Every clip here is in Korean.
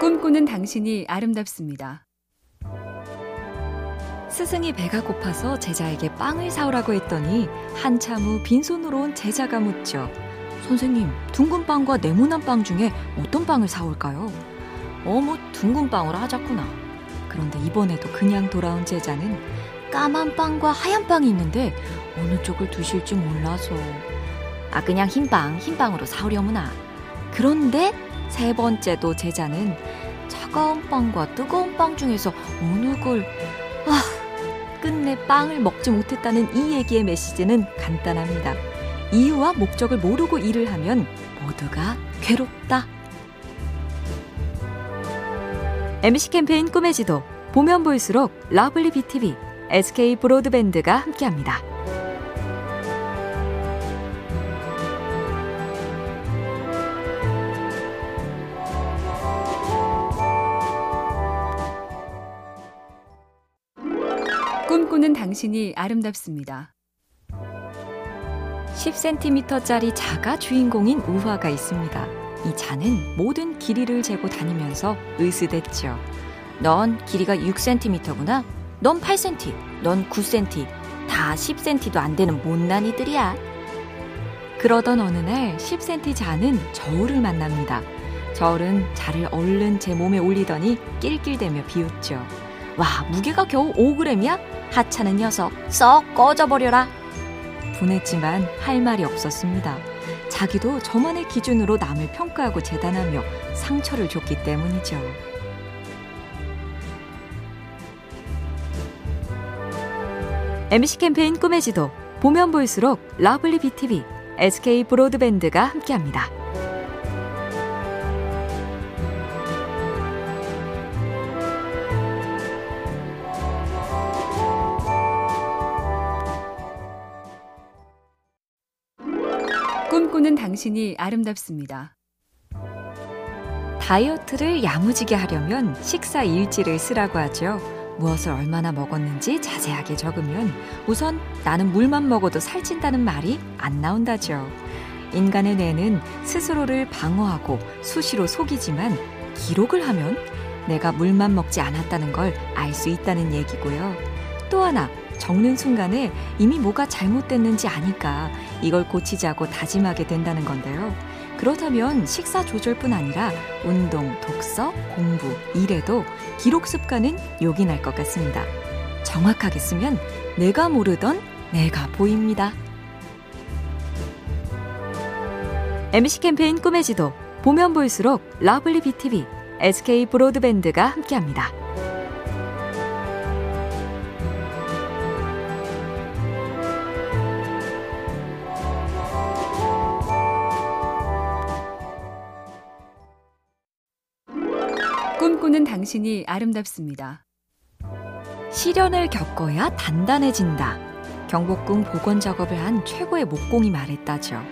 꿈꾸는 당신이 아름답습니다. 스승이 배가 고파서 제자에게 빵을 사오라고 했더니 한참 후 빈손으로 온 제자가 묻죠. 선생님, 둥근 빵과 네모난 빵 중에 어떤 빵을 사올까요? 어머, 둥근 빵으로 하자꾸나. 그런데 이번에도 그냥 돌아온 제자는 까만 빵과 하얀 빵이 있는데 어느 쪽을 두실지 몰라서 아 그냥 흰 빵 흰 빵으로 사오려무나 그런데 세 번째도 제자는 차가운 빵과 뜨거운 빵 중에서 어느 걸 아, 끝내 빵을 먹지 못했다는 이 얘기의 메시지는 간단합니다. 이유와 목적을 모르고 일을 하면 모두가 괴롭다. MC 캠페인 꿈의 지도 보면 볼수록 lovely BTV, SK 브로드밴드가 함께합니다. 꿈꾸는 당신이 아름답습니다. 10cm짜리 자가 주인공인 우화가 있습니다. 이 자는 모든 길이를 재고 다니면서 으스댔죠. 넌 길이가 6cm구나. 넌 8cm, 넌 9cm, 다 10cm도 안 되는 못난 이들이야. 그러던 어느 날 10cm 자는 저울을 만납니다. 저울은 자를 얼른 제 몸에 올리더니 낄낄대며 비웃죠. 와, 무게가 겨우 5g이야? 하찮은 녀석, 썩 꺼져버려라. 분했지만 할 말이 없었습니다. 자기도 저만의 기준으로 남을 평가하고 재단하며 상처를 줬기 때문이죠. MC 캠페인 꿈의 지도 보면 볼수록 lovely BTV, SK 브로드밴드가 함께합니다. 꿈꾸는 당신이 아름답습니다. 다이어트를 야무지게 하려면 식사 일지를 쓰라고 하죠. 무엇을 얼마나 먹었는지 자세하게 적으면 우선 나는 물만 먹어도 살찐다는 말이 안 나온다죠. 인간의 뇌는 스스로를 방어하고 수시로 속이지만 기록을 하면 내가 물만 먹지 않았다는 걸 알 수 있다는 얘기고요. 또 하나, 적는 순간에 이미 뭐가 잘못됐는지 아니까 이걸 고치자고 다짐하게 된다는 건데요. 그렇다면 식사 조절뿐 아니라 운동, 독서, 공부, 일에도 기록 습관은 요긴할 것 같습니다. 정확하게 쓰면 내가 모르던 내가 보입니다. MC 캠페인 꿈의 지도 보면 볼수록 lovely BTV, SK 브로드밴드가 함께합니다. 당신이 아름답습니다. 시련을 겪어야 단단해진다. 경복궁 복원 작업을 한 최고의 목공이 말했다죠.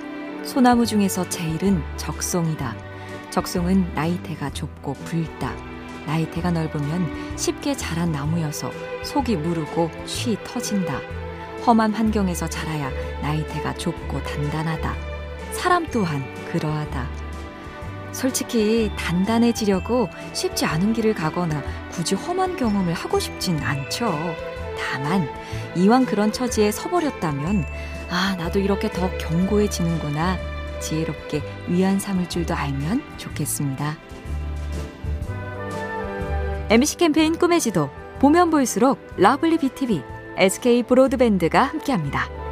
소나무 중에서 제일은 적송이다. 적송은 나이테가 좁고 붉다. 나이테가 넓으면 쉽게 자란 나무여서 속이 무르고 쉬 터진다. 험한 환경에서 자라야 나이테가 좁고 단단하다. 사람 또한 그러하다. 솔직히 단단해지려고 쉽지 않은 길을 가거나 굳이 험한 경험을 하고 싶진 않죠. 다만 이왕 그런 처지에 서버렸다면 아 나도 이렇게 더 견고해지는구나 지혜롭게 위안 삼을 줄도 알면 좋겠습니다. MC 캠페인 꿈의 지도 보면 볼수록 lovely BTV, SK 브로드밴드가 함께합니다.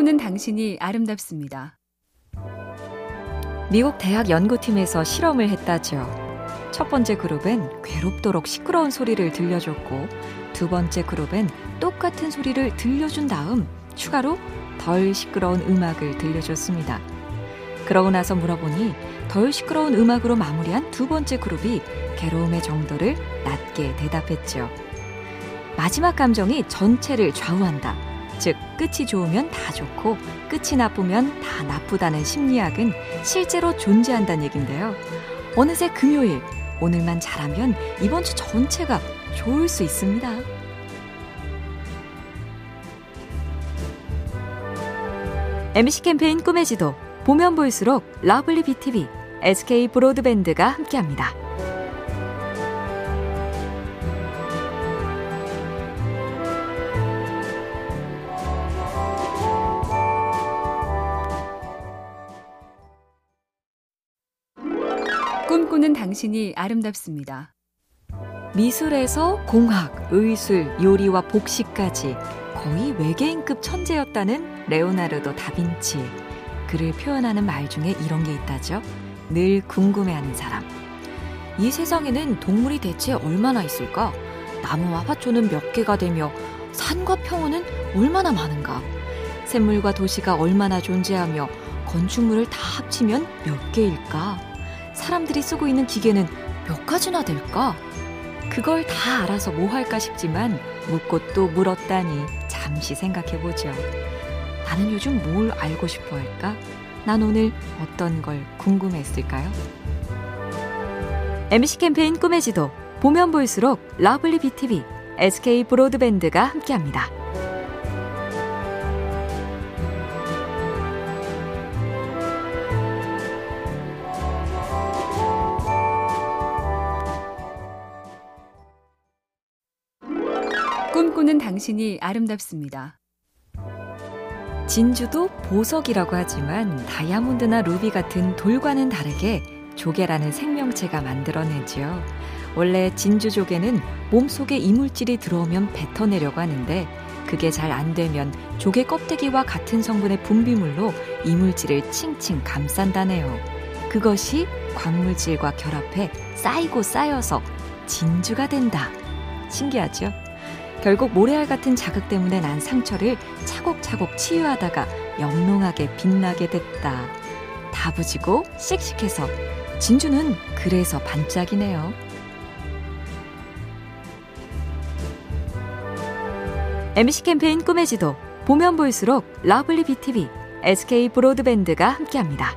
꿈꾸는 당신이 아름답습니다. 미국 대학 연구팀에서 실험을 했다죠. 첫 번째 그룹엔 괴롭도록 시끄러운 소리를 들려줬고, 두 번째 그룹엔 똑같은 소리를 들려준 다음 추가로 덜 시끄러운 음악을 들려줬습니다. 그러고 나서 물어보니 덜 시끄러운 음악으로 마무리한 두 번째 그룹이 괴로움의 정도를 낮게 대답했죠. 마지막 감정이 전체를 좌우한다. 즉, 끝이 좋으면 다 좋고, 끝이 나쁘면 다 나쁘다는 심리학은 실제로 존재한다는 얘긴데요. 어느새 금요일, 오늘만 잘하면 이번 주 전체가 좋을 수 있습니다. MC 캠페인 꿈의 지도 보면 볼수록 lovely BTV, SK 브로드밴드가 함께합니다. 당신이 아름답습니다. 미술에서 공학, 의술, 요리와 복식까지 거의 외계인급 천재였다는 레오나르도 다빈치. 그를 표현하는 말 중에 이런 게 있다죠. 늘 궁금해하는 사람. 이 세상에는 동물이 대체 얼마나 있을까? 나무와 화초는 몇 개가 되며 산과 평원은 얼마나 많은가? 샘물과 도시가 얼마나 존재하며 건축물을 다 합치면 몇 개일까? 사람들이 쓰고 있는 기계는 몇 가지나 될까? 그걸 다 알아서 뭐 할까 싶지만 묻고 또 물었다니 잠시 생각해 보죠. 나는 요즘 뭘 알고 싶어 할까? 난 오늘 어떤 걸 궁금했을까요? MC 캠페인 꿈의 지도 보면 볼수록 lovely BTV, SK 브로드밴드가 함께합니다. 꿈꾸는 당신이 아름답습니다. 진주도 보석이라고 하지만 다이아몬드나 루비 같은 돌과는 다르게 조개라는 생명체가 만들어내지요. 원래 진주 조개는 몸속에 이물질이 들어오면 뱉어내려고 하는데 그게 잘 안 되면 조개 껍데기와 같은 성분의 분비물로 이물질을 칭칭 감싼다네요. 그것이 광물질과 결합해 쌓이고 쌓여서 진주가 된다. 신기하죠? 결국 모래알 같은 자극 때문에 난 상처를 차곡차곡 치유하다가 영롱하게 빛나게 됐다. 다부지고 씩씩해서 진주는 그래서 반짝이네요. MC 캠페인 꿈의 지도 보면 볼수록 lovely BTV, SK 브로드밴드가 함께합니다.